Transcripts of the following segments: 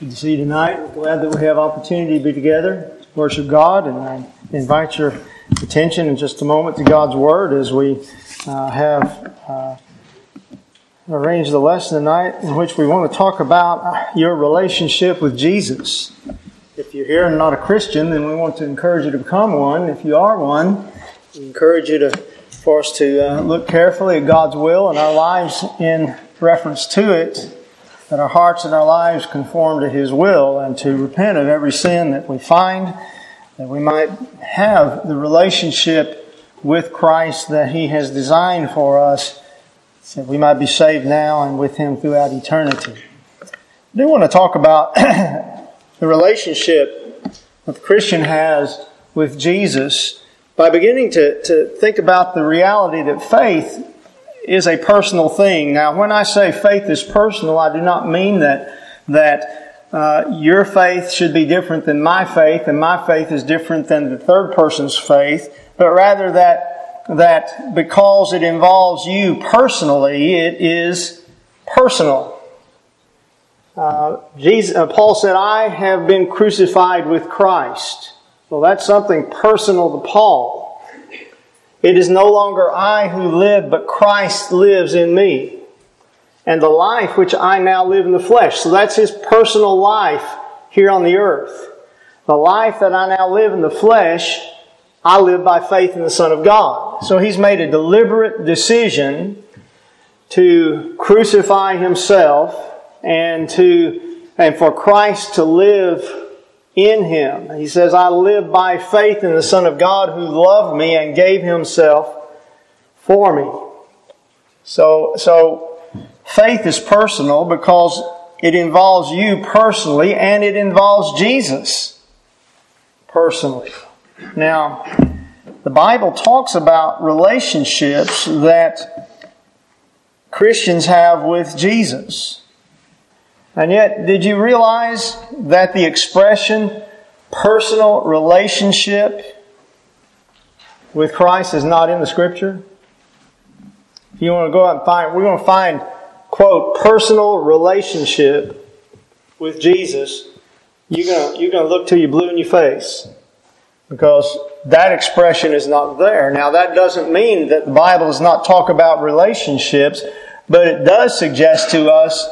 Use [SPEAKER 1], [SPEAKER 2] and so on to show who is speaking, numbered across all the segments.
[SPEAKER 1] Good to see you tonight. We're glad that we have opportunity to be together to worship God, and I invite your attention in just a moment to God's Word as we uh, have uh, arranged the lesson tonight in which we want to talk about your relationship with Jesus. If you're here and not a Christian, then we want to encourage you to become one. If you are one, we encourage you to for us to uh, look carefully at God's will and our lives in reference to it that our hearts and our lives conform to His will and to repent of every sin that we find, that we might have the relationship with Christ that He has designed for us, so that we might be saved now and with Him throughout eternity. I do want to talk about the relationship that the Christian has with Jesus by beginning to, to think about the reality that faith is a personal thing. Now, when I say faith is personal, I do not mean that that uh, your faith should be different than my faith, and my faith is different than the third person's faith, but rather that that because it involves you personally, it is personal. Uh, Jesus, uh, Paul said, "I have been crucified with Christ." Well, that's something personal to Paul. It is no longer I who live, but Christ lives in me. And the life which I now live in the flesh. So that's his personal life here on the earth. The life that I now live in the flesh, I live by faith in the Son of God. So he's made a deliberate decision to crucify himself and to, and for Christ to live in him. He says, I live by faith in the Son of God who loved me and gave himself for me. So, so faith is personal because it involves you personally and it involves Jesus personally. Now, the Bible talks about relationships that Christians have with Jesus. And yet, did you realize that the expression personal relationship with Christ is not in the scripture? If you want to go out and find, we're going to find, quote, personal relationship with Jesus, you're going to, you're going to look till you blue in your face. Because that expression is not there. Now, that doesn't mean that the Bible does not talk about relationships, but it does suggest to us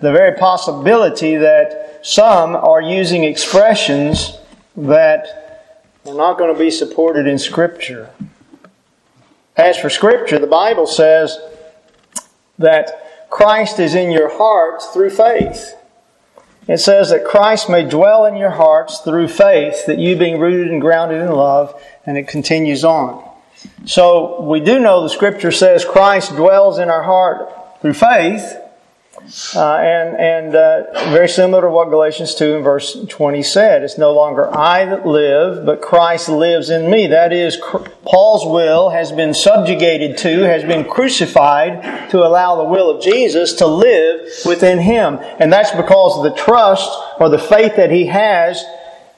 [SPEAKER 1] the very possibility that some are using expressions that are not going to be supported in Scripture. As for Scripture, the Bible says that Christ is in your hearts through faith. It says that Christ may dwell in your hearts through faith, that you being rooted and grounded in love, and it continues on. So we do know the Scripture says Christ dwells in our heart through faith, uh, and and uh, very similar to what Galatians 2 and verse 20 said. It's no longer I that live, but Christ lives in me. That is, Paul's will has been subjugated to, has been crucified to allow the will of Jesus to live within him. And that's because of the trust or the faith that he has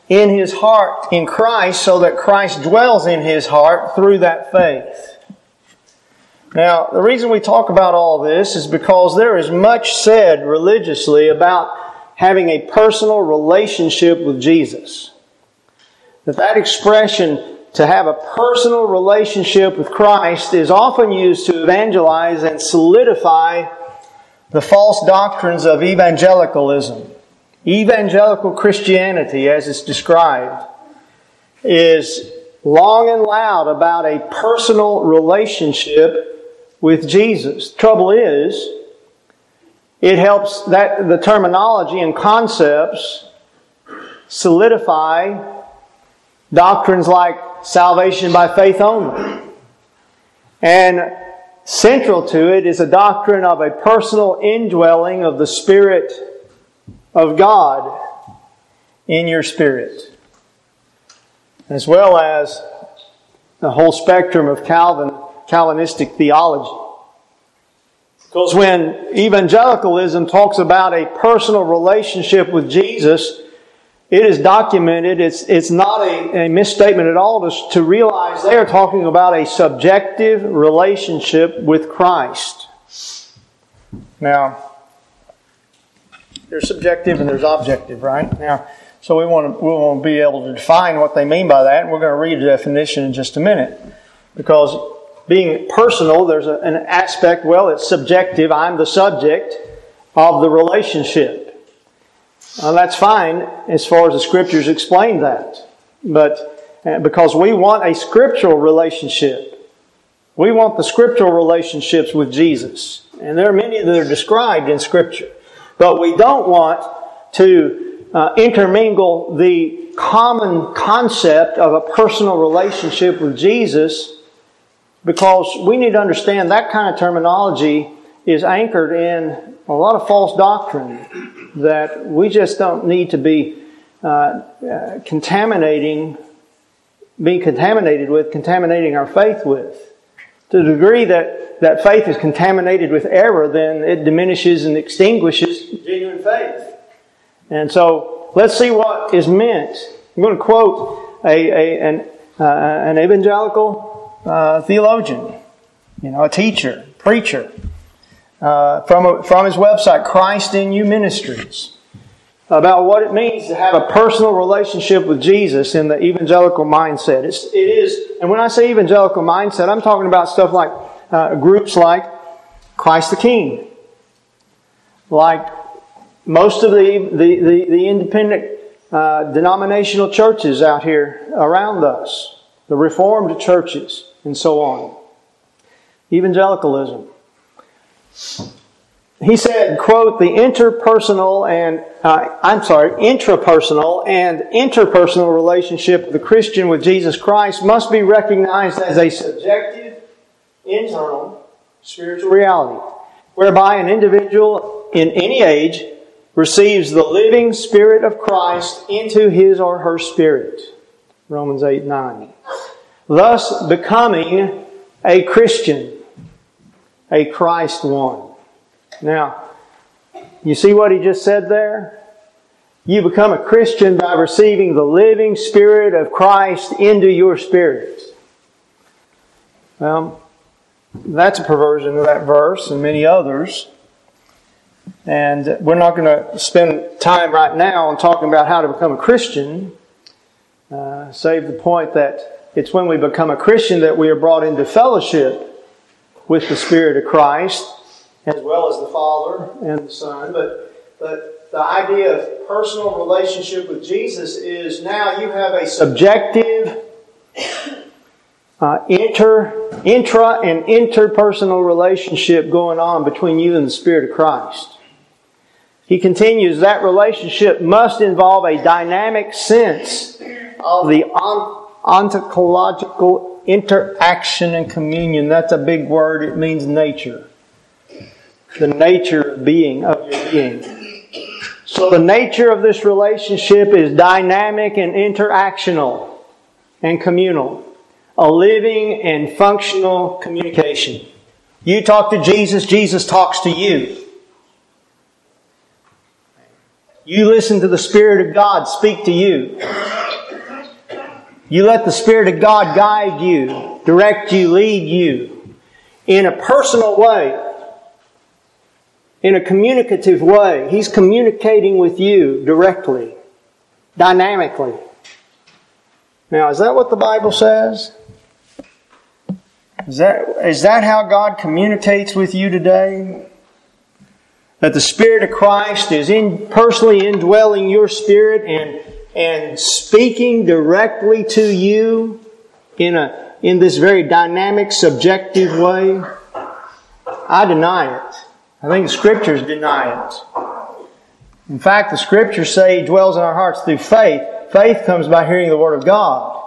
[SPEAKER 1] in his heart in Christ so that Christ dwells in his heart through that faith. Now, the reason we talk about all this is because there is much said religiously about having a personal relationship with Jesus. That that expression to have a personal relationship with Christ is often used to evangelize and solidify the false doctrines of evangelicalism. Evangelical Christianity, as it's described, is long and loud about a personal relationship with Jesus. Trouble is, it helps that the terminology and concepts solidify doctrines like salvation by faith only. And central to it is a doctrine of a personal indwelling of the Spirit of God in your spirit, as well as the whole spectrum of Calvin Calvinistic theology. Because when evangelicalism talks about a personal relationship with Jesus, it is documented. It's, it's not a, a misstatement at all to, to realize they are talking about a subjective relationship with Christ. Now, There's subjective and there's objective, right? Now, so we want to we want to be able to define what they mean by that, and we're going to read a definition in just a minute, because being personal, there's a, an aspect. Well, it's subjective. I'm the subject of the relationship. Uh, that's fine as far as the scriptures explain that, but uh, because we want a scriptural relationship, we want the scriptural relationships with Jesus, and there are many that are described in Scripture. But we don't want to uh, intermingle the common concept of a personal relationship with Jesus because we need to understand that kind of terminology is anchored in a lot of false doctrine that we just don't need to be uh, uh, contaminating, being contaminated with, contaminating our faith with. To the degree that, that faith is contaminated with error, then it diminishes and extinguishes genuine faith. And so, let's see what is meant. I'm going to quote a, a an, uh, an evangelical uh, theologian, you know, a teacher, preacher, uh, from, a, from his website, Christ in You Ministries about what it means to have a personal relationship with Jesus in the evangelical mindset. It's, it is, and when I say evangelical mindset, I'm talking about stuff like uh, groups like Christ the King, like most of the, the, the, the independent uh, denominational churches out here around us, the Reformed churches, and so on. Evangelicalism he said, quote, the interpersonal and, uh, I'm sorry, intrapersonal and interpersonal relationship of the Christian with Jesus Christ must be recognized as a subjective, internal, spiritual reality, whereby an individual in any age receives the living Spirit of Christ into his or her spirit. Romans 8 9. Thus becoming a Christian, a Christ one. Now, you see what he just said there? You become a Christian by receiving the living Spirit of Christ into your spirit. Well, that's a perversion of that verse and many others. And we're not going to spend time right now on talking about how to become a Christian, uh, save the point that it's when we become a Christian that we are brought into fellowship with the Spirit of Christ as well as the Father and the Son. But, but the idea of personal relationship with Jesus is now you have a subjective, uh, inter, intra and interpersonal relationship going on between you and the Spirit of Christ. He continues, that relationship must involve a dynamic sense of the ontological interaction and communion. That's a big word. It means nature the nature of being of your being. So the nature of this relationship is dynamic and interactional and communal. A living and functional communication. You talk to Jesus, Jesus talks to you. You listen to the Spirit of God speak to you. You let the Spirit of God guide you, direct you, lead you in a personal way in a communicative way. He's communicating with you directly, dynamically. Now, is that what the Bible says? Is that, is that how God communicates with you today? That the Spirit of Christ is in, personally indwelling your spirit and, and speaking directly to you in, a, in this very dynamic, subjective way? I deny it. I think the scriptures deny it. In fact, the scriptures say he dwells in our hearts through faith. Faith comes by hearing the Word of God.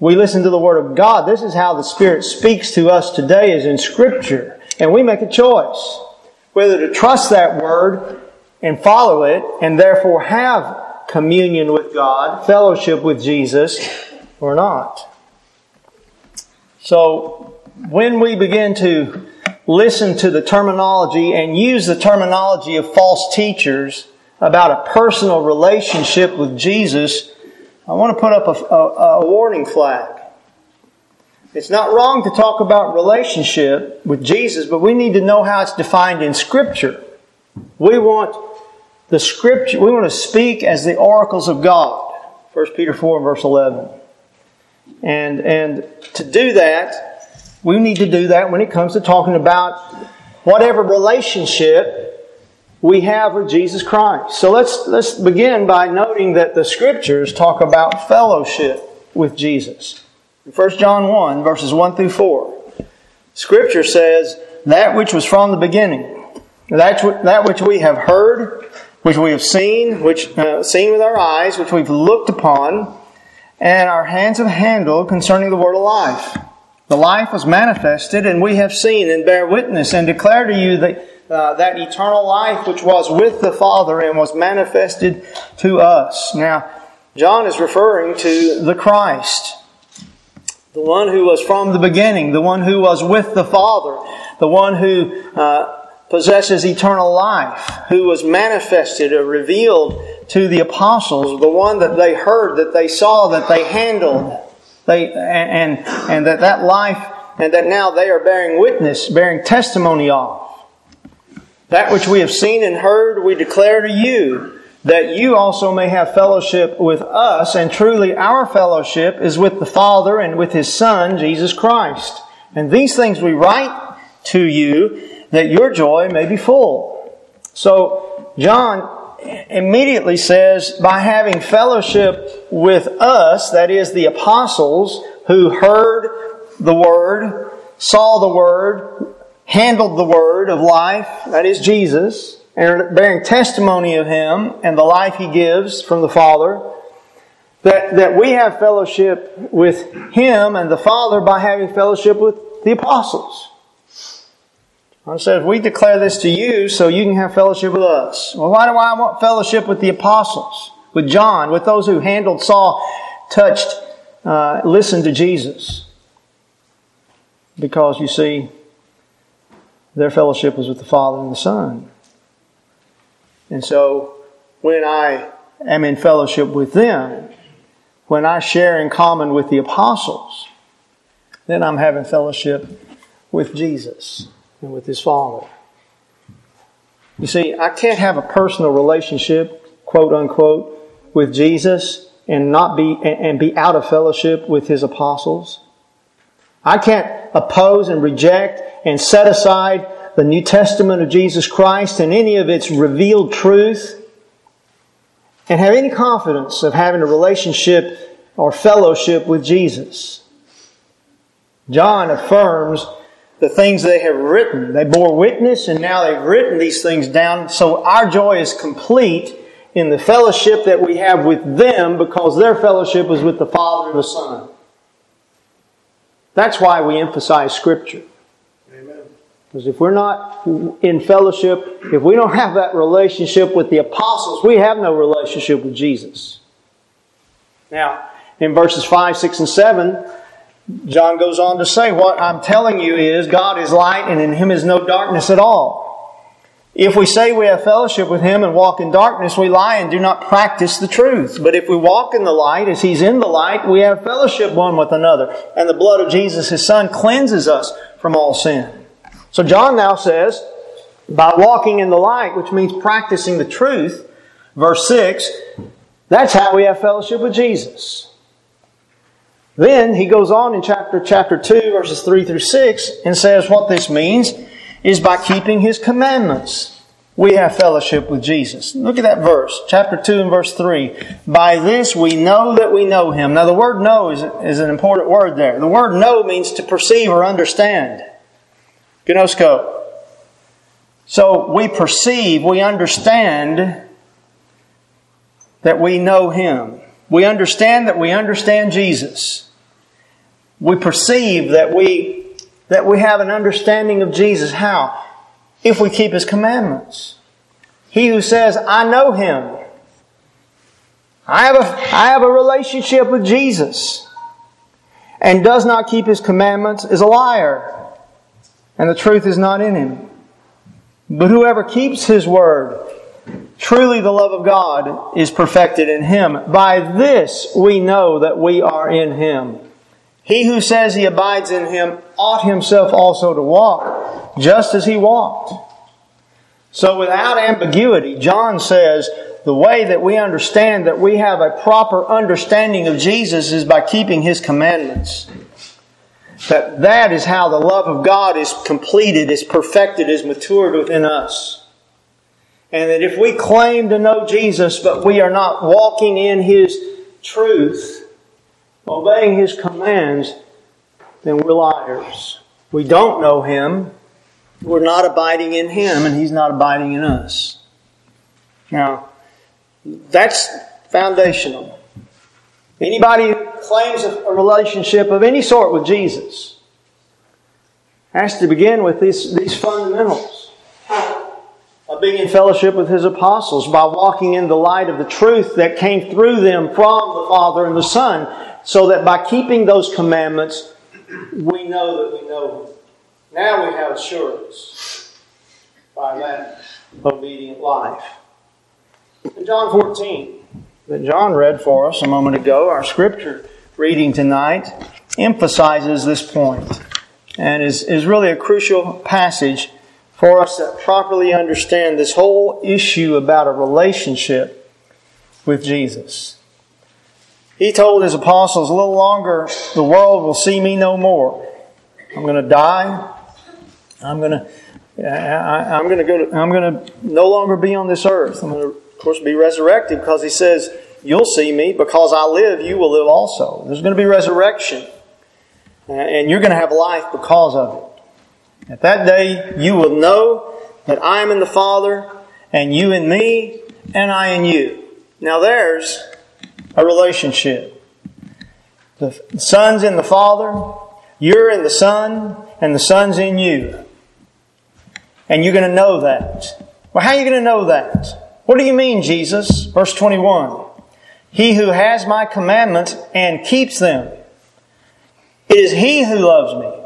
[SPEAKER 1] We listen to the Word of God. This is how the Spirit speaks to us today is in Scripture. And we make a choice whether to trust that Word and follow it and therefore have communion with God, fellowship with Jesus, or not. So, when we begin to listen to the terminology and use the terminology of false teachers about a personal relationship with Jesus, I want to put up a, a, a warning flag. It's not wrong to talk about relationship with Jesus, but we need to know how it's defined in Scripture. We want the scripture, we want to speak as the oracles of God. 1 Peter 4 and verse 11. And, and to do that, we need to do that when it comes to talking about whatever relationship we have with Jesus Christ. So let's, let's begin by noting that the scriptures talk about fellowship with Jesus. 1 John 1 verses 1 through 4. Scripture says, that which was from the beginning, that, that which we have heard, which we have seen, which uh, seen with our eyes, which we've looked upon, and our hands have handled concerning the word of life. The life was manifested, and we have seen and bear witness and declare to you that uh, that eternal life which was with the Father and was manifested to us. Now, John is referring to the Christ, the one who was from the beginning, the one who was with the Father, the one who uh, possesses eternal life, who was manifested or revealed to the apostles, the one that they heard, that they saw, that they handled, they and and, and that that life and that now they are bearing witness, bearing testimony of. That which we have seen and heard, we declare to you, that you also may have fellowship with us, and truly our fellowship is with the Father and with His Son, Jesus Christ. And these things we write to you that your joy may be full. So, John immediately says, by having fellowship with us, that is the apostles who heard the Word, saw the Word, handled the Word of life, that is Jesus, and bearing testimony of Him and the life He gives from the Father, that, that we have fellowship with Him and the Father by having fellowship with the apostles. I said, we declare this to you so you can have fellowship with us. Well, why do I want fellowship with the apostles? With John, with those who handled, saw, touched, uh, listened to Jesus? Because you see, their fellowship was with the Father and the Son. And so, when I am in fellowship with them, when I share in common with the apostles, then I'm having fellowship with Jesus and with his Father. You see, I can't have a personal relationship, quote unquote, with Jesus and not be and be out of fellowship with his apostles. I can't oppose and reject and set aside the New Testament of Jesus Christ and any of its revealed truth and have any confidence of having a relationship or fellowship with Jesus. John affirms the things they have written. They bore witness and now they've written these things down. So our joy is complete in the fellowship that we have with them because their fellowship is with the Father and the Son. That's why we emphasize Scripture. Amen. Because if we're not in fellowship, if we don't have that relationship with the apostles, we have no relationship with Jesus. Now, in verses 5, 6, and 7, John goes on to say, What I'm telling you is God is light and in him is no darkness at all. If we say we have fellowship with him and walk in darkness, we lie and do not practice the truth. But if we walk in the light as he's in the light, we have fellowship one with another. And the blood of Jesus, his son, cleanses us from all sin. So John now says, by walking in the light, which means practicing the truth, verse 6, that's how we have fellowship with Jesus. Then he goes on in chapter, chapter 2, verses 3 through 6, and says what this means is by keeping his commandments. We have fellowship with Jesus. Look at that verse, chapter 2 and verse 3. By this we know that we know him. Now the word know is, is an important word there. The word know means to perceive or understand. Gnosko. So we perceive, we understand that we know him. We understand that we understand Jesus. We perceive that we, that we have an understanding of Jesus. How? If we keep His commandments. He who says, I know Him. I have a, I have a relationship with Jesus and does not keep His commandments is a liar and the truth is not in him. But whoever keeps His word, Truly, the love of God is perfected in him. By this we know that we are in him. He who says he abides in him ought himself also to walk, just as he walked. So without ambiguity, John says the way that we understand that we have a proper understanding of Jesus is by keeping His commandments. That that is how the love of God is completed, is perfected, is matured within us. And that if we claim to know Jesus, but we are not walking in His truth, obeying His commands, then we're liars. We don't know Him. We're not abiding in Him, and He's not abiding in us. Now, that's foundational. Anybody who claims a relationship of any sort with Jesus has to begin with these, these fundamentals of being in fellowship with his apostles by walking in the light of the truth that came through them from the Father and the Son, so that by keeping those commandments, we know that we know him. Now we have assurance by that obedient life. In John 14, that John read for us a moment ago, our scripture reading tonight emphasizes this point and is, is really a crucial passage for us to properly understand this whole issue about a relationship with Jesus. He told his apostles, a little longer, the world will see me no more. I'm going to die. I'm going to, I, am going to go to, I'm going to no longer be on this earth. I'm going to of course, be resurrected because he says, You'll see me because I live, you will live also. There's going to be resurrection. And you're going to have life because of it. At that day, you will know that I am in the Father, and you in me, and I in you. Now there's a relationship. The Son's in the Father, you're in the Son, and the Son's in you. And you're going to know that. Well, how are you going to know that? What do you mean, Jesus? Verse 21. He who has my commandments and keeps them. It is he who loves me.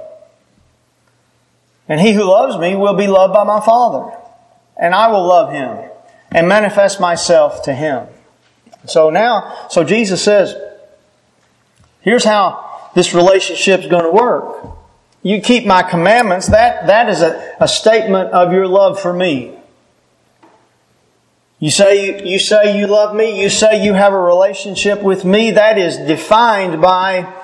[SPEAKER 1] And he who loves me will be loved by my Father. And I will love him and manifest myself to him. So now, so Jesus says, here's how this relationship is going to work. You keep my commandments. That, that is a, a statement of your love for me. You say you say you love me, you say you have a relationship with me, that is defined by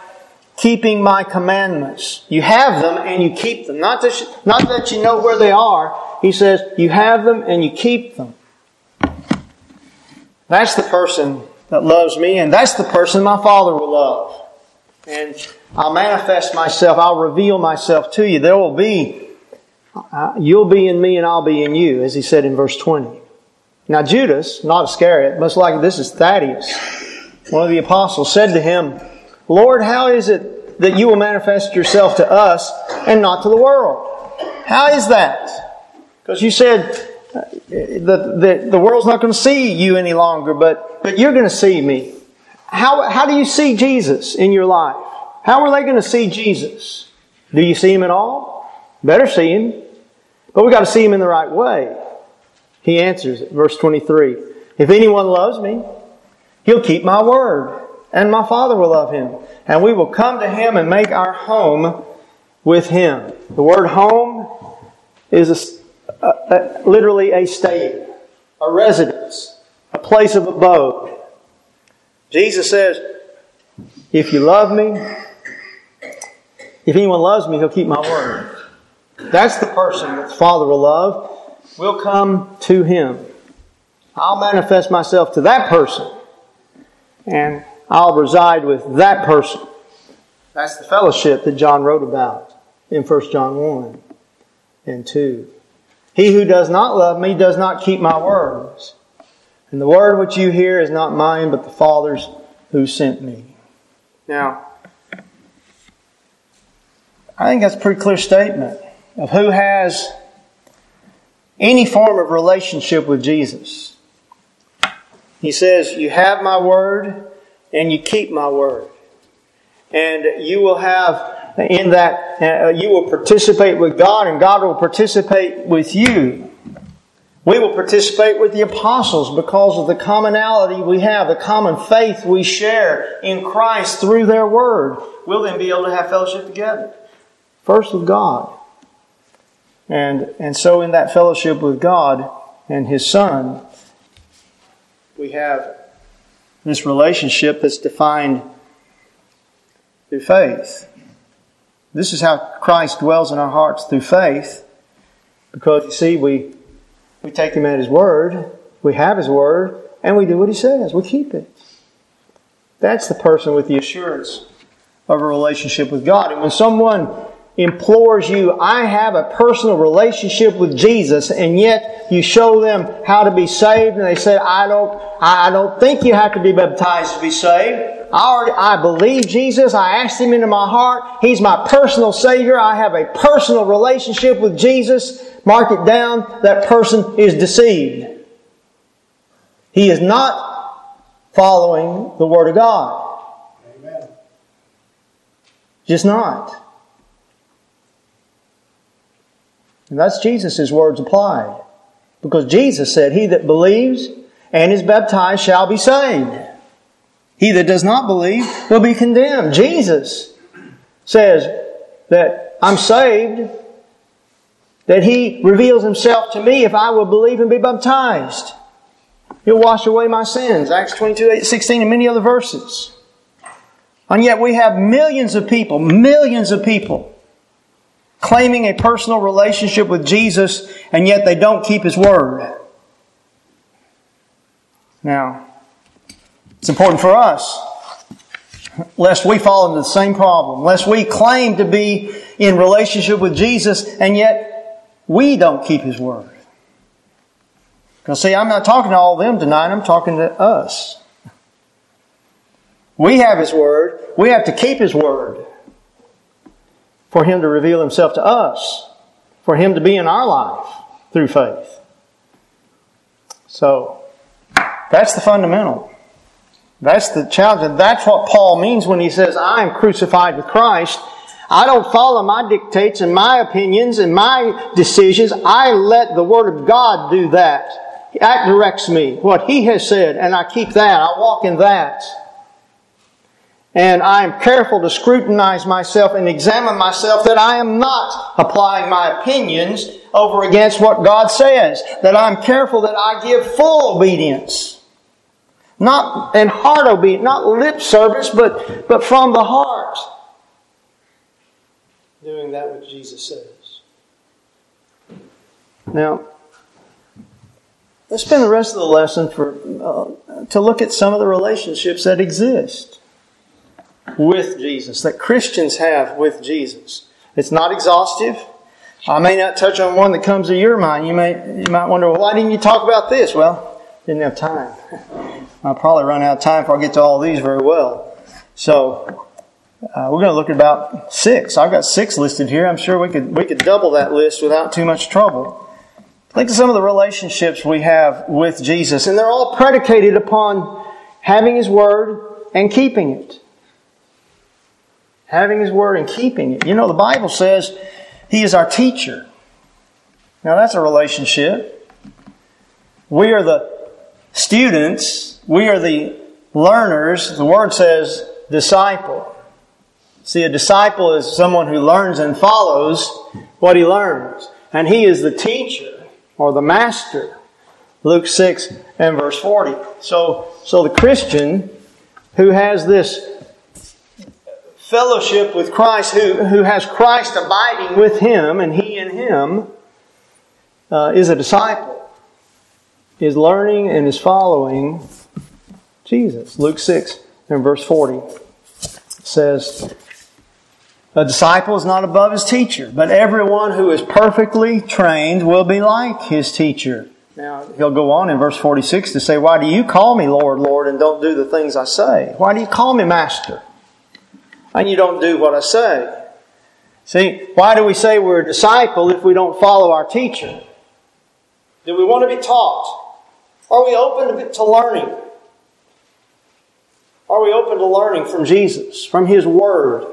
[SPEAKER 1] keeping my commandments. You have them and you keep them. Not that you, not that you know where they are. He says you have them and you keep them. That's the person that loves me and that's the person my Father will love. And I'll manifest myself, I'll reveal myself to you. There will be, uh, you'll be in me and I'll be in you, as he said in verse 20. Now Judas, not Iscariot, most likely this is Thaddeus, one of the apostles, said to him, Lord, how is it that you will manifest yourself to us and not to the world? How is that? Because you said that the, the world's not going to see you any longer, but, but you're going to see me. How, how do you see Jesus in your life? How are they going to see Jesus? Do you see him at all? Better see him. But we got to see him in the right way. He answers it, verse 23. If anyone loves me, he'll keep my word, and my Father will love him, and we will come to him and make our home with him. The word home is a, literally a state, a residence, a place of abode. Jesus says, if you love me, if anyone loves me, he'll keep my word. That's the person that the Father will love will come to him. I'll manifest myself to that person. And I'll reside with that person. That's the fellowship that John wrote about in 1 John 1 and 2. He who does not love me does not keep my words. And the word which you hear is not mine, but the Father's who sent me. Now, I think that's a pretty clear statement of who has any form of relationship with Jesus. He says, You have my word and you keep my word. And you will have, in that, uh, you will participate with God and God will participate with you. We will participate with the apostles because of the commonality we have, the common faith we share in Christ through their word. We'll then be able to have fellowship together. First with God. And, and so in that fellowship with God, and His Son, we have this relationship that's defined through faith. This is how Christ dwells in our hearts through faith. Because you see, we, we take Him at His word, we have His word, and we do what He says. We keep it. That's the person with the assurance of a relationship with God. And when someone implores you, I have a personal relationship with Jesus, and yet you show them how to be saved, and they say, I don't, I don't think you have to be baptized to be saved. I already, I believe Jesus. I asked Him into my heart. He's my personal Savior. I have a personal relationship with Jesus. Mark it down. That person is deceived. He is not following the Word of God. Amen. Just not. And that's Jesus' words applied. Because Jesus said, He that believes and is baptized shall be saved. He that does not believe will be condemned. Jesus says that I'm saved, that He reveals Himself to me if I will believe and be baptized. He'll wash away my sins. Acts 22, 8, 16, and many other verses. And yet we have millions of people, millions of people claiming a personal relationship with Jesus, and yet they don't keep His Word. Now, it's important for us, lest we fall into the same problem, lest we claim to be in relationship with Jesus, and yet we don't keep His Word. Because, see, I'm not talking to all of them tonight, I'm talking to us. We have His Word, we have to keep His Word for Him to reveal Himself to us, for Him to be in our life through faith. So, that's the fundamental. That's the challenge. And that's what Paul means when he says, I am crucified with Christ. I don't follow my dictates and my opinions and my decisions. I let the Word of God do that. That directs me. What He has said, and I keep that. I walk in that. And I am careful to scrutinize myself and examine myself that I am not applying my opinions over against what God says. That I'm careful that I give full obedience. Not in heart obedience, not lip service, but, but from the heart. Doing that which Jesus says. Now, let's spend the rest of the lesson for, uh, to look at some of the relationships that exist with Jesus, that Christians have with Jesus. It's not exhaustive. I may not touch on one that comes to your mind. You may you might wonder, well, why didn't you talk about this? Well, didn't have time. I'll probably run out of time before I get to all these very well. So uh, we're going to look at about six. I've got six listed here. I'm sure we could we could double that list without too much trouble. Think of some of the relationships we have with Jesus, and they're all predicated upon having His Word and keeping it having His Word and keeping it. You know, the Bible says He is our teacher. Now, that's a relationship. We are the students, we are the learners. The Word says disciple. See, a disciple is someone who learns and follows what he learns. And he is the teacher or the master. Luke 6 and verse 40. So, so the Christian who has this fellowship with Christ, who, who has Christ abiding with him and he in him, uh, is a disciple, is learning and is following Jesus. Luke 6 and verse 40 says, A disciple is not above his teacher, but everyone who is perfectly trained will be like his teacher. Now, he'll go on in verse 46 to say, Why do you call me Lord, Lord, and don't do the things I say? Why do you call me Master? And you don't do what I say. See, why do we say we're a disciple if we don't follow our teacher? Do we want to be taught? Are we open to learning? Are we open to learning from Jesus, from His Word?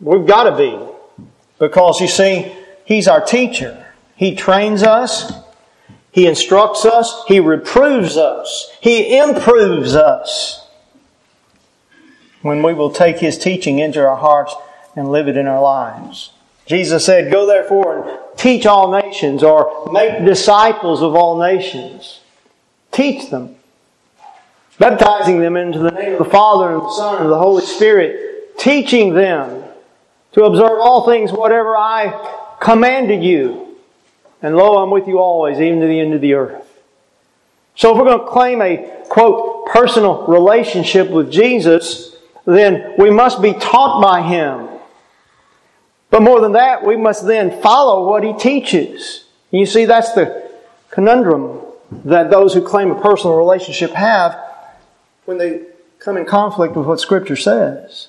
[SPEAKER 1] We've got to be. Because you see, He's our teacher. He trains us. He instructs us. He reproves us. He improves us when we will take His teaching into our hearts and live it in our lives. Jesus said, Go therefore and teach all nations or make disciples of all nations. Teach them. Baptizing them into the name of the Father and the Son and the Holy Spirit. Teaching them to observe all things whatever I commanded you. And lo, I'm with you always, even to the end of the earth. So if we're going to claim a, quote, personal relationship with Jesus, then we must be taught by Him. But more than that, we must then follow what He teaches. You see, that's the conundrum that those who claim a personal relationship have when they come in conflict with what Scripture says.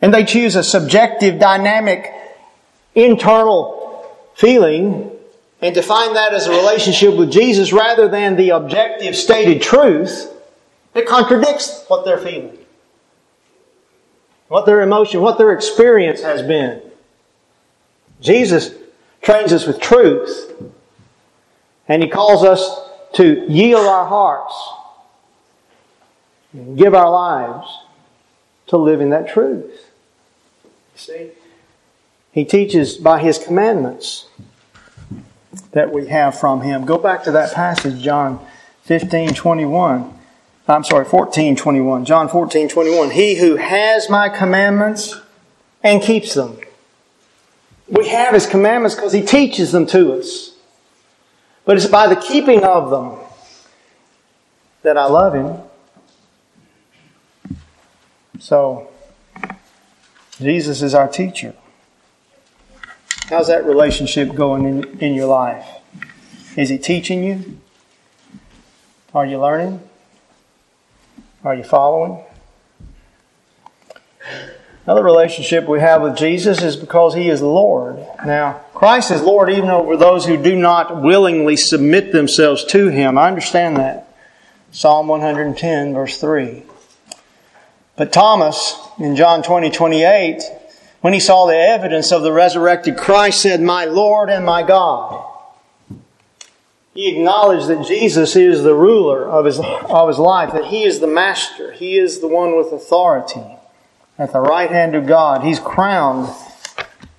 [SPEAKER 1] And they choose a subjective, dynamic, internal feeling and define that as a relationship with Jesus rather than the objective stated truth, it contradicts what they're feeling, what their emotion, what their experience has been. Jesus trains us with truth, and He calls us to yield our hearts and give our lives to living that truth. See? He teaches by His commandments that we have from Him. Go back to that passage, John 15 21. I'm sorry, 14 21. John 14 21. He who has my commandments and keeps them. We have His commandments because He teaches them to us. But it's by the keeping of them that I love Him. So, Jesus is our teacher. How's that relationship going in, in your life? Is he teaching you? Are you learning? Are you following? Another relationship we have with Jesus is because He is Lord. Now, Christ is Lord even over those who do not willingly submit themselves to Him. I understand that. Psalm 110, verse 3. But Thomas, in John 20, 28, when he saw the evidence of the resurrected Christ, said, My Lord and my God. He acknowledged that Jesus is the ruler of his, of his life, that he is the master. He is the one with authority at the right hand of God. He's crowned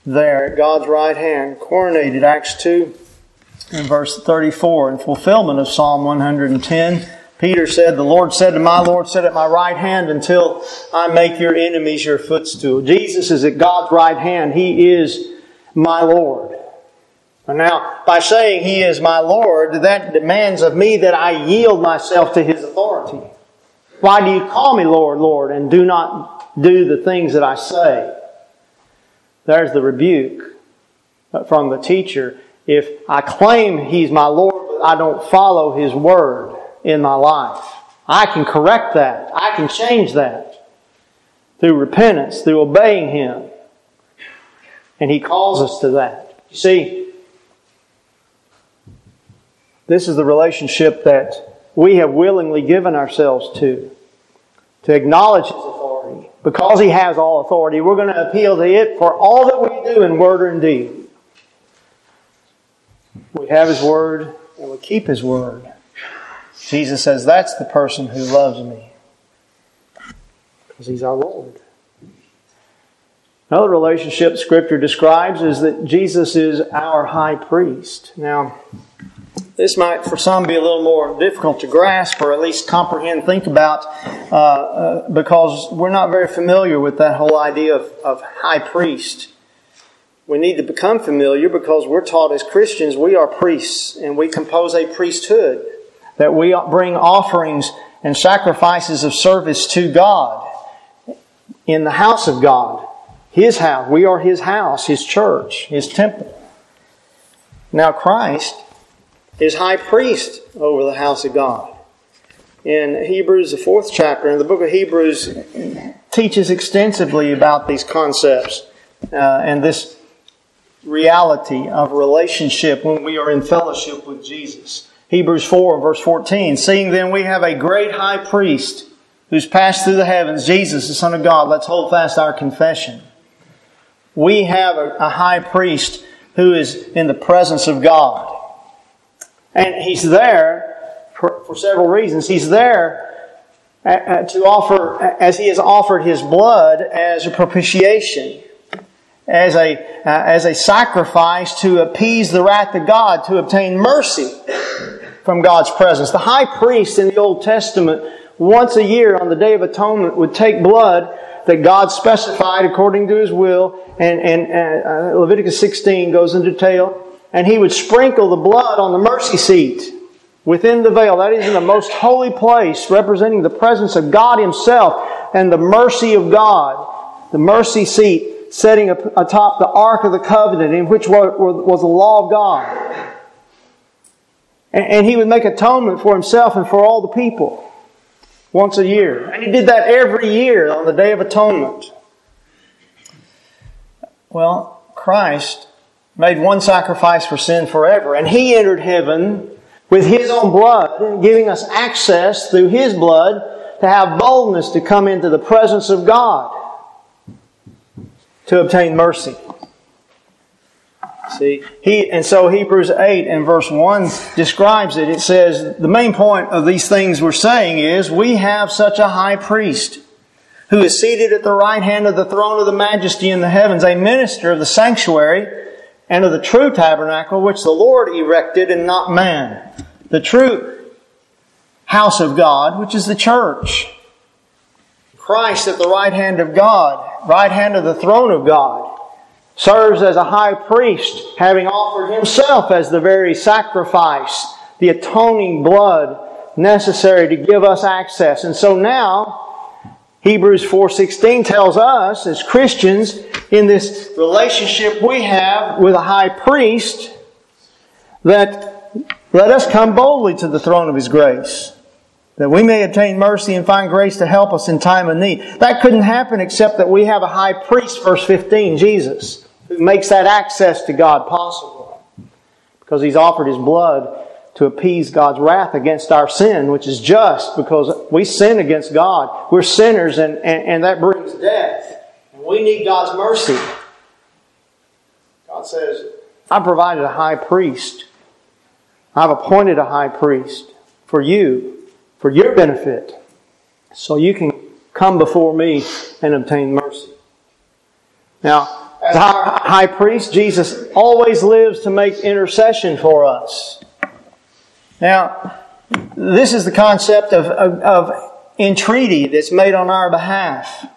[SPEAKER 1] there at God's right hand, coronated, Acts 2 and verse 34, in fulfillment of Psalm 110. Peter said, The Lord said to my Lord, Sit at my right hand until I make your enemies your footstool. Jesus is at God's right hand. He is my Lord. Now, by saying He is my Lord, that demands of me that I yield myself to His authority. Why do you call me Lord, Lord, and do not do the things that I say? There's the rebuke from the teacher. If I claim He's my Lord, but I don't follow His word, in my life. I can correct that. I can change that through repentance, through obeying Him. And He calls us to that. You see, this is the relationship that we have willingly given ourselves to, to acknowledge His authority. Because He has all authority, we're going to appeal to it for all that we do in word or in deed. We have His Word and we keep His Word. Jesus says, That's the person who loves me. Because he's our Lord. Another relationship Scripture describes is that Jesus is our high priest. Now, this might for some be a little more difficult to grasp or at least comprehend, think about, uh, uh, because we're not very familiar with that whole idea of, of high priest. We need to become familiar because we're taught as Christians we are priests and we compose a priesthood that we bring offerings and sacrifices of service to God in the house of God. His house. We are His house, His church, His temple. Now Christ is high priest over the house of God. In Hebrews, the fourth chapter, in the book of Hebrews, teaches extensively about these concepts uh, and this reality of relationship when we are in fellowship with Jesus. Hebrews 4 verse 14. Seeing then we have a great high priest who's passed through the heavens, Jesus, the Son of God. Let's hold fast our confession. We have a, a high priest who is in the presence of God. And he's there for, for several reasons. He's there to offer, as he has offered his blood as a propitiation. as a, uh, as a sacrifice to appease the wrath of God, to obtain mercy from God's presence. The high priest in the Old Testament, once a year on the Day of Atonement, would take blood that God specified according to His will, and, and uh, Leviticus 16 goes into detail, and he would sprinkle the blood on the mercy seat within the veil. That is in the most holy place, representing the presence of God Himself and the mercy of God. The mercy seat setting atop the Ark of the Covenant, in which was the law of God. And he would make atonement for himself and for all the people once a year. And he did that every year on the Day of Atonement. Well, Christ made one sacrifice for sin forever, and he entered heaven with his own blood, giving us access through his blood to have boldness to come into the presence of God to obtain mercy. See, he, and so Hebrews 8 and verse 1 describes it. It says, the main point of these things we're saying is, we have such a high priest who is seated at the right hand of the throne of the majesty in the heavens, a minister of the sanctuary and of the true tabernacle which the Lord erected and not man. The true house of God, which is the church. Christ at the right hand of God, right hand of the throne of God, serves as a high priest, having offered himself as the very sacrifice, the atoning blood necessary to give us access. And so now, Hebrews 4:16 tells us as Christians in this relationship we have with a high priest that let us come boldly to the throne of his grace that we may obtain mercy and find grace to help us in time of need. That couldn't happen except that we have a high priest, verse 15, Jesus, who makes that access to God possible. Because he's offered his blood to appease God's wrath against our sin, which is just because we sin against God. We're sinners and, and, and that brings death. And we need God's mercy. God says, I've provided a high priest. I've appointed a high priest for you for your benefit so you can come before me and obtain mercy. Now, as our high priest, Jesus always lives to make intercession for us. Now, this is the concept of, of, of entreaty that's made on our behalf.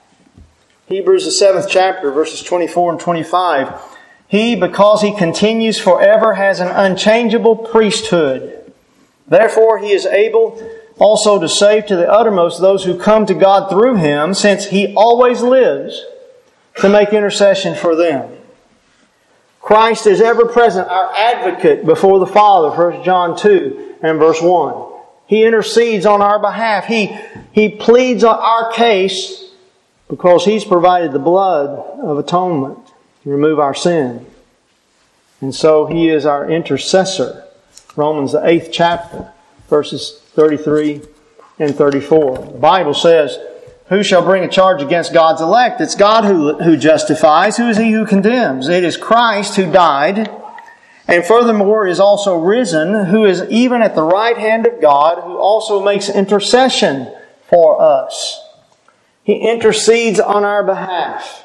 [SPEAKER 1] Hebrews, the seventh chapter, verses 24 and 25. He, because he continues forever, has an unchangeable priesthood. Therefore, he is able also to save to the uttermost those who come to God through him, since he always lives to make intercession for them. Christ is ever present, our advocate before the Father, 1 John 2 and verse 1. He intercedes on our behalf. He, he pleads our case because He's provided the blood of atonement to remove our sin. And so He is our intercessor. Romans, the eighth chapter, verses 33 and 34. The Bible says, Who shall bring a charge against God's elect? It's God who, who justifies. Who is he who condemns? It is Christ who died, and furthermore is also risen, who is even at the right hand of God, who also makes intercession for us. He intercedes on our behalf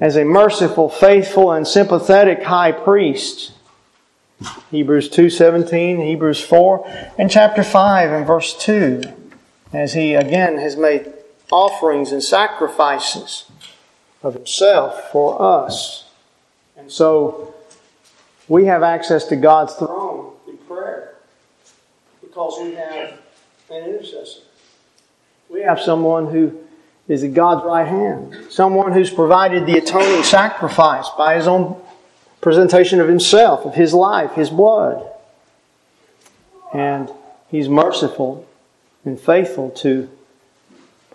[SPEAKER 1] as a merciful, faithful, and sympathetic high priest. Hebrews 2:17, Hebrews 4, and chapter 5 and verse 2, as he again has made offerings and sacrifices of himself for us. And so we have access to God's throne through prayer because we have an intercessor. We have someone who is at God's right hand, someone who's provided the atoning sacrifice by his own presentation of himself, of his life, his blood. And he's merciful and faithful to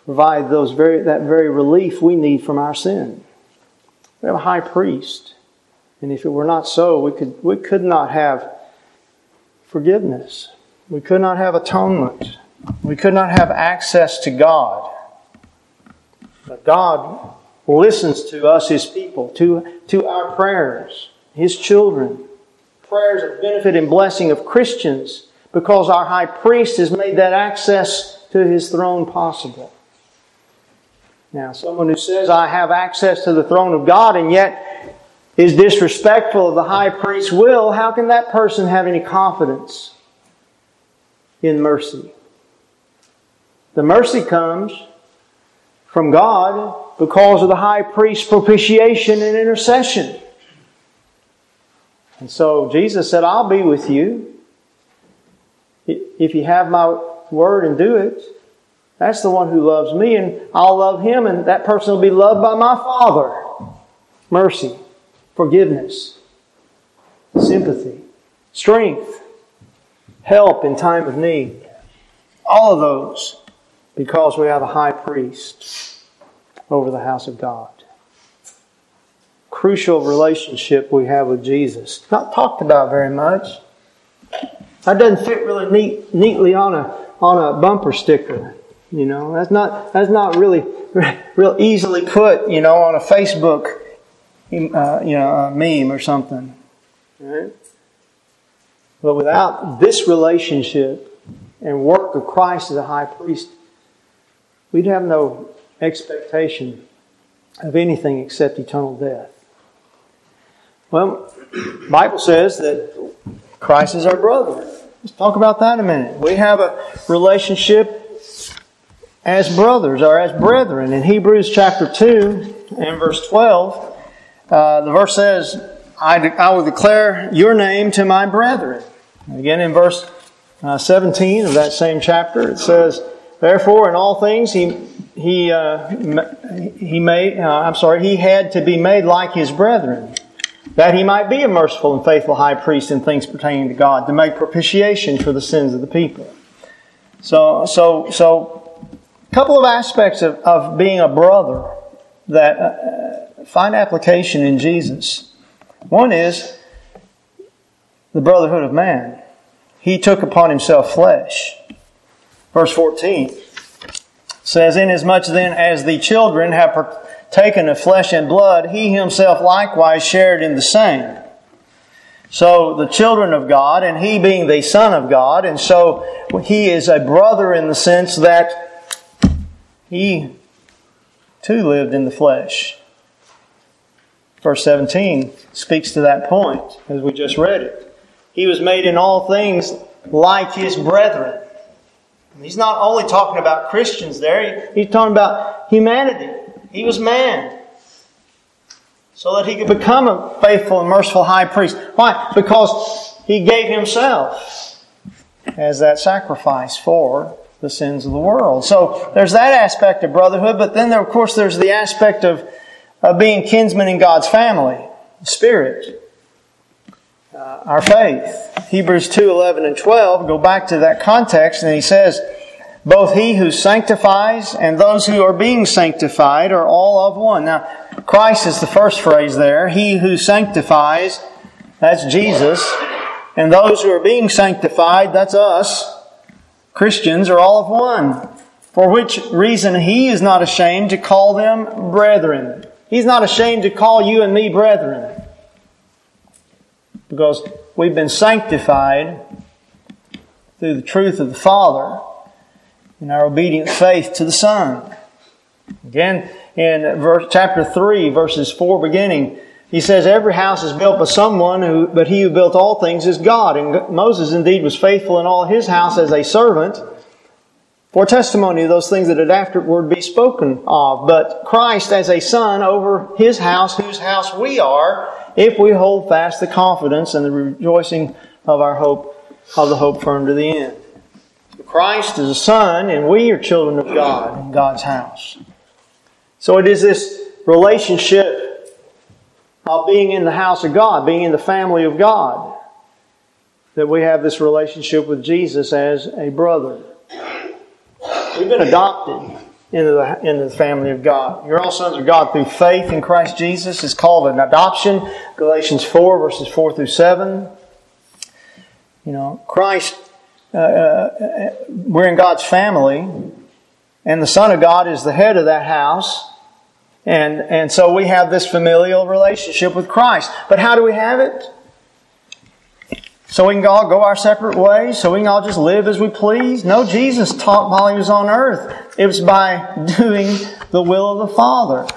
[SPEAKER 1] provide those very, that very relief we need from our sin. We have a high priest. And if it were not so, we could, we could not have forgiveness. We could not have atonement. We could not have access to God. But God listens to us, His people, to, to our prayers his children. Prayers of benefit and blessing of Christians because our high priest has made that access to his throne possible. Now, someone who says, I have access to the throne of God and yet is disrespectful of the high priest's will, how can that person have any confidence in mercy? The mercy comes from God because of the high priest's propitiation and intercession. And so Jesus said, I'll be with you. If you have my word and do it, that's the one who loves me, and I'll love him, and that person will be loved by my Father. Mercy, forgiveness, sympathy, strength, help in time of need. All of those because we have a high priest over the house of God. Crucial relationship we have with Jesus. Not talked about very much. That doesn't fit really neat, neatly on a on a bumper sticker. You know, that's not that's not really real easily put. You know, on a Facebook, uh, you know, a meme or something. Right? But without this relationship and work of Christ as a high priest, we'd have no expectation of anything except eternal death. Well, Bible says that Christ is our brother. Let's talk about that a minute. We have a relationship as brothers or as brethren. In Hebrews chapter 2 and verse 12, uh, the verse says, I, de- I will declare your name to my brethren. Again, in verse uh, 17 of that same chapter, it says, Therefore, in all things, he, he, uh, he made, uh, I'm sorry, he had to be made like his brethren, that he might be a merciful and faithful high priest in things pertaining to God, to make propitiation for the sins of the people. So, so, so couple of aspects of, of being a brother that uh, find application in Jesus. One is the brotherhood of man. He took upon himself flesh. Verse 14 says, Inasmuch then as the children have partaken of flesh and blood, he himself likewise shared in the same. So the children of God, and he being the Son of God, and so he is a brother in the sense that he too lived in the flesh. Verse 17 speaks to that point as we just read it. He was made in all things like his brethren. He's not only talking about Christians there, he's talking about humanity. He was man. So that he could become a faithful and merciful high priest. Why? Because he gave himself as that sacrifice for the sins of the world. So there's that aspect of brotherhood, but then there, of course there's the aspect of, of being kinsmen in God's family, spirit, uh, our faith. Hebrews 2, 11 and 12 go back to that context and he says, both he who sanctifies and those who are being sanctified are all of one. Now, Christ is the first phrase there. He who sanctifies, that's Jesus. And those who are being sanctified, that's us. Christians are all of one, for which reason he is not ashamed to call them brethren. He's not ashamed to call you and me brethren. Because we've been sanctified through the truth of the Father in our obedient faith to the Son. Again, in verse, chapter 3, verses 4 beginning, he says, Every house is built by someone, who, but he who built all things is God. And Moses indeed was faithful in all his house as a servant for testimony of those things that had afterward be spoken of. But Christ as a son over his house, whose house we are, if we hold fast the confidence and the rejoicing of our hope, of the hope firm to the end. Christ is a son, and we are children of God in God's house. So it is this relationship of being in the house of God, being in the family of God, that we have this relationship with Jesus as a brother. We've been adopted into the, into the family of God. You're all sons of God through faith in Christ Jesus. It's called an adoption. Galatians 4, verses 4 through 7. You know, Christ, uh, uh, we're in God's family, and the Son of God is the head of that house. And, and so we have this familial relationship with Christ. But how do we have it? So we can all go our separate ways, so we can all just live as we please. No, Jesus taught while he was on earth. It was by doing the will of the Father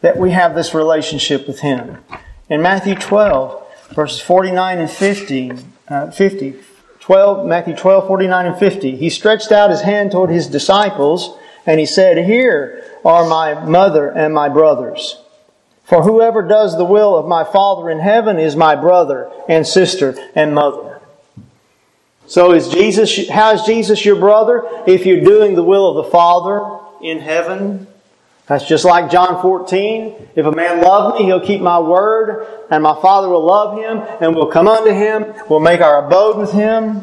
[SPEAKER 1] that we have this relationship with him. In Matthew 12, verses 49 and 50, uh, 50 12, Matthew 12, 49 and 50, he stretched out his hand toward his disciples and he said, Here are my mother and my brothers. For whoever does the will of my Father in heaven is my brother and sister and mother. So is Jesus, how is Jesus your brother? If you're doing the will of the Father in heaven. That's just like John 14. If a man love me, he'll keep my word, and my Father will love him, and we'll come unto him, we'll make our abode with him.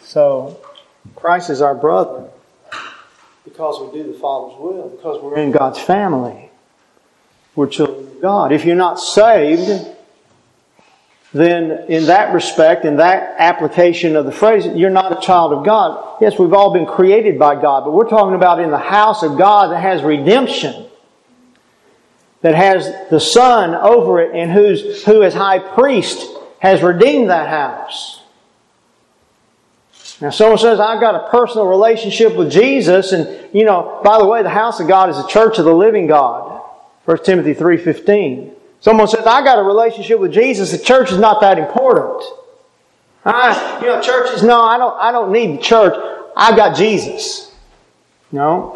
[SPEAKER 1] So, Christ is our brother because we do the Father's will, because we're in God's family. We're children of God. If you're not saved, then in that respect, in that application of the phrase, you're not a child of God. Yes, we've all been created by God, but we're talking about in the house of God that has redemption, that has the Son over it, and who's, who as high priest has redeemed that house. Now, someone says, I've got a personal relationship with Jesus, and, you know, by the way, the house of God is the church of the living God. 1 Timothy 3.15. Someone says, I got a relationship with Jesus, the church is not that important. I, you know, churches, no, I don't, I don't need the church. I've got Jesus. No.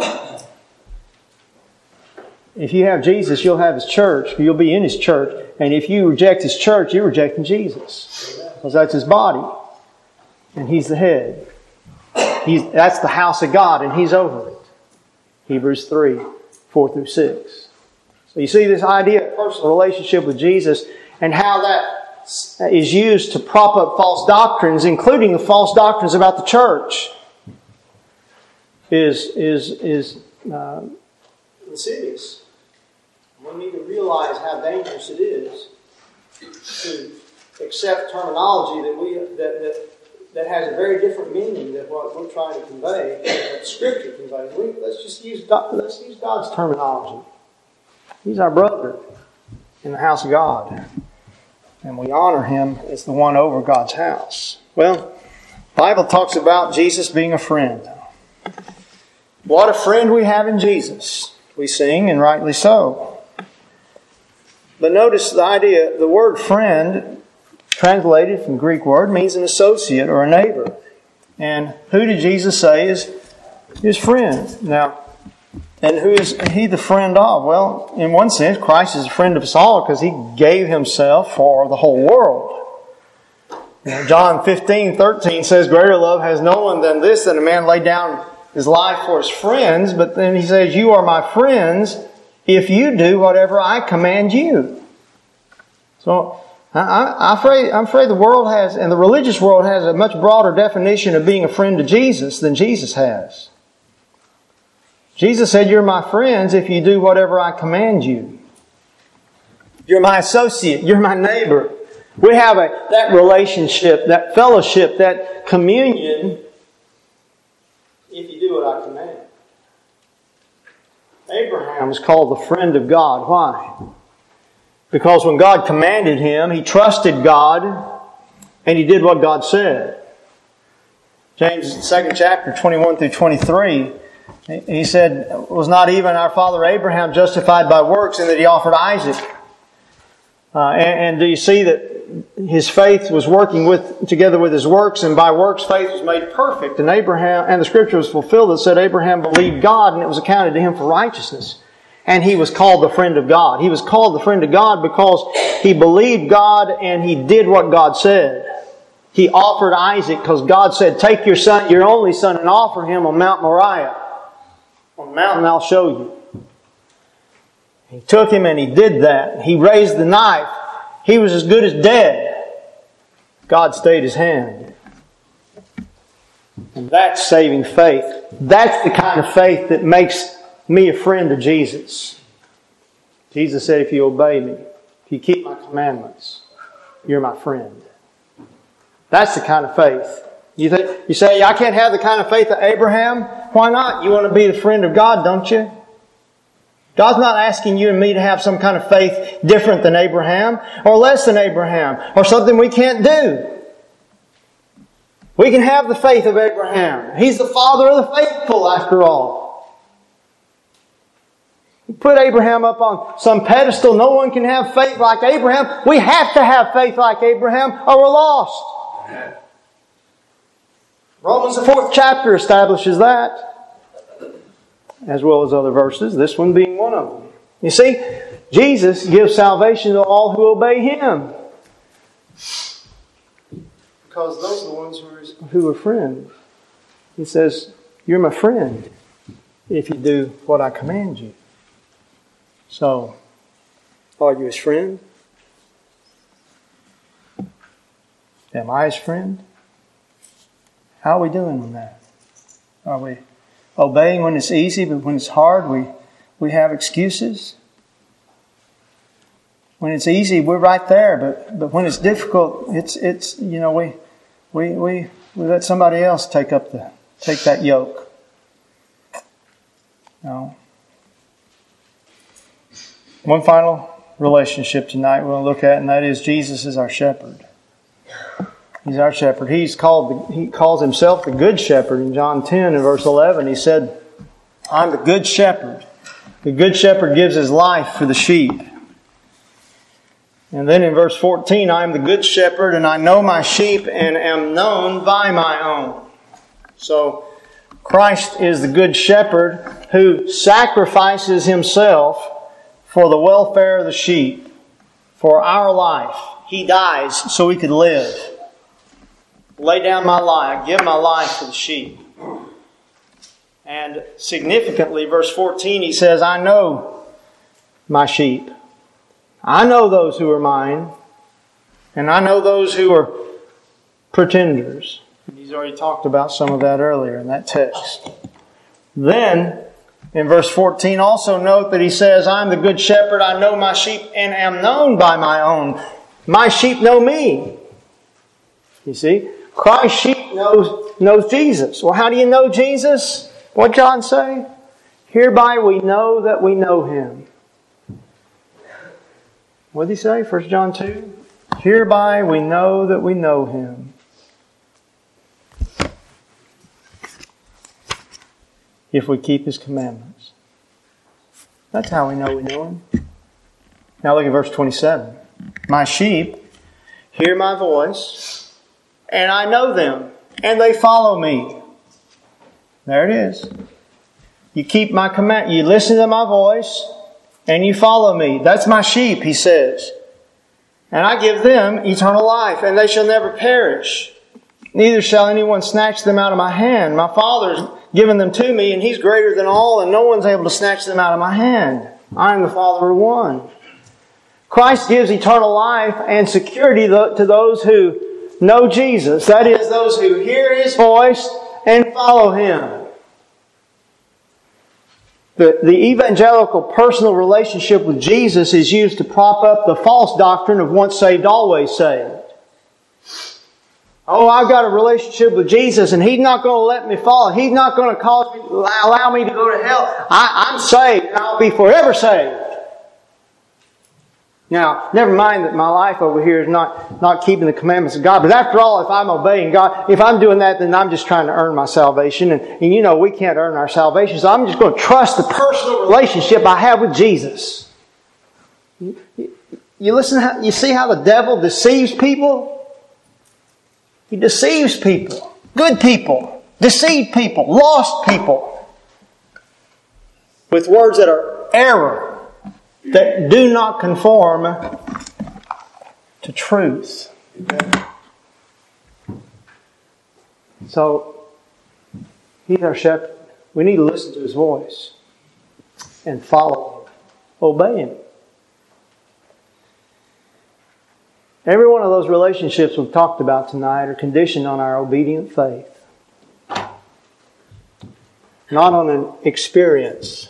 [SPEAKER 1] If you have Jesus, you'll have His church. You'll be in His church. And if you reject His church, you're rejecting Jesus. Because that's His body and he's the head. He's, that's the house of God, and he's over it. Hebrews 3, 4 through 6. So you see this idea of personal relationship with Jesus and how that is used to prop up false doctrines, including the false doctrines about the church, is, is, is uh, insidious. We need to realize how dangerous it is to accept terminology that we that, that that has a very different meaning than what we're trying to convey, that Scripture conveys. We, let's just use let's use God's terminology. He's our brother in the house of God, and we honor him as the one over God's house. Well, Bible talks about Jesus being a friend. What a friend we have in Jesus. We sing, and rightly so. But notice the idea, the word friend translated from Greek word, means an associate or a neighbor. And who did Jesus say is his friend? Now, and who is he the friend of? Well, in one sense, Christ is a friend of us all because he gave himself for the whole world. John 15, 13 says, Greater love has no one than this, that a man lay down his life for his friends. But then he says, You are my friends if you do whatever I command you. So, I, am afraid, I'm afraid the world has, and the religious world has a much broader definition of being a friend to Jesus than Jesus has. Jesus said, You're my friends if you do whatever I command you. You're my associate. You're my neighbor. We have a, that relationship, that fellowship, that communion if you do what I command. Abraham is called the friend of God. Why? Because when God commanded him, he trusted God and he did what God said. James, second chapter, 21 through 23, he said, Was not even our father Abraham justified by works in that he offered Isaac? Uh, and, and do you see that his faith was working with together with his works, and by works faith was made perfect. And Abraham and the scripture was fulfilled that said Abraham believed God, and it was accounted to him for righteousness and he was called the friend of God. He was called the friend of God because he believed God and he did what God said. He offered Isaac because God said, Take your son, your only son, and offer him on Mount Moriah. On the mountain I'll show you. He took him and he did that. He raised the knife. He was as good as dead. God stayed his hand. And that's saving faith. That's the kind of faith that makes me a friend of Jesus. Jesus said, if you obey me, if you keep my commandments, you're my friend. That's the kind of faith. You think you say I can't have the kind of faith of Abraham? Why not? You want to be the friend of God, don't you? God's not asking you and me to have some kind of faith different than Abraham or less than Abraham or something we can't do. We can have the faith of Abraham. He's the father of the faithful after all. Put Abraham up on some pedestal. No one can have faith like Abraham. We have to have faith like Abraham or we're lost. Romans, the fourth chapter, establishes that as well as other verses, this one being one of them. You see, Jesus gives salvation to all who obey Him. Because those are the ones who are, who are friends. He says, You're my friend if you do what I command you. So, are you his friend? Am I his friend? How are we doing on that? Are we obeying when it's easy, but when it's hard, we, we have excuses. When it's easy, we're right there, but, but when it's difficult, it's, it's, you know, we, we, we, we let somebody else take up the, take that yoke. No. One final relationship tonight we'll look at, and that is Jesus is our shepherd. He's our shepherd. He's called, he calls himself the good shepherd in John 10 and verse 11. He said, I'm the good shepherd. The good shepherd gives his life for the sheep. And then in verse 14, I am the good shepherd and I know my sheep and am known by my own. So, Christ is the good shepherd who sacrifices himself for the welfare of the sheep, for our life. He dies so we could live lay down my life, give my life for the sheep. And significantly, verse 14, he says, I know my sheep. I know those who are mine, and I know those who are pretenders. He's already talked about some of that earlier in that text. Then, in verse 14, also note that he says, I'm the good shepherd, I know my sheep, and am known by my own. My sheep know me. You see? Christ's sheep knows, knows Jesus. Well, how do you know Jesus? What John say? Hereby we know that we know him. What did he say? 1 John 2? Hereby we know that we know him. If we keep his commandments. That's how we know we know him. Now look at verse 27. My sheep hear my voice and I know them, and they follow me. There it is. You keep my command, you listen to my voice, and you follow me. That's my sheep, he says. And I give them eternal life, and they shall never perish. Neither shall anyone snatch them out of my hand. My Father's given them to me, and He's greater than all, and no one's able to snatch them out of my hand. I am the Father of one. Christ gives eternal life and security to those who know Jesus. That is, those who hear His voice and follow Him. The, the evangelical personal relationship with Jesus is used to prop up the false doctrine of once saved, always saved. Oh, I've got a relationship with Jesus and He's not going to let me fall. He's not going to cause me, allow me to go to hell. I, I'm saved I'll be forever saved. Now, never mind that my life over here is not, not keeping the commandments of God, but after all, if I'm obeying God, if I'm doing that, then I'm just trying to earn my salvation. And, and you know, we can't earn our salvation, so I'm just going to trust the personal relationship I have with Jesus. You, you listen, you see how the devil deceives people? He deceives people, good people, deceived people, lost people, with words that are error that do not conform to truth. So, He's our shepherd. We need to listen to His voice and follow Him, obey Him. Every one of those relationships we've talked about tonight are conditioned on our obedient faith, not on an experience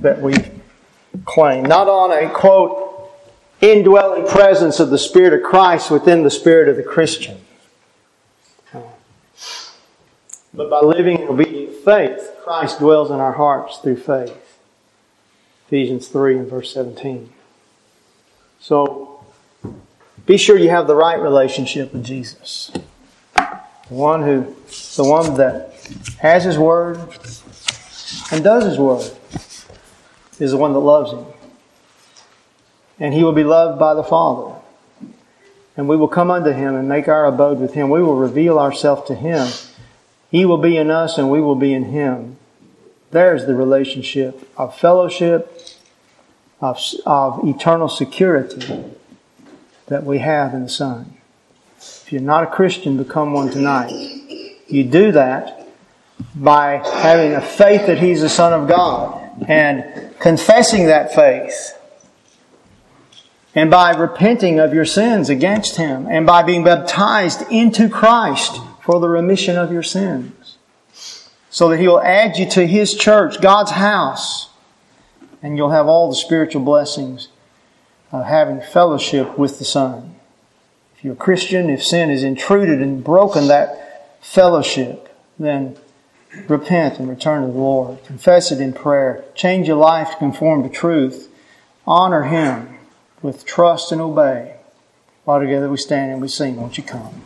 [SPEAKER 1] that we claim, not on a quote, indwelling presence of the Spirit of Christ within the spirit of the Christian, but by living in obedient faith, Christ dwells in our hearts through faith. Ephesians 3 and verse 17. So, be sure you have the right relationship with Jesus. The one who, the one that has His Word and does His Word is the one that loves Him. And He will be loved by the Father. And we will come unto Him and make our abode with Him. We will reveal ourselves to Him. He will be in us and we will be in Him. There's the relationship of fellowship, of, of eternal security that we have in the Son. If you're not a Christian, become one tonight. You do that by having a faith that He's the Son of God and confessing that faith. And by repenting of your sins against Him and by being baptized into Christ for the remission of your sins. So that He will add you to His church, God's house, and you'll have all the spiritual blessings of having fellowship with the Son. If you're a Christian, if sin has intruded and broken that fellowship, then repent and return to the Lord. Confess it in prayer. Change your life to conform to truth. Honor Him with trust and obey. While together we stand and we sing, won't you come?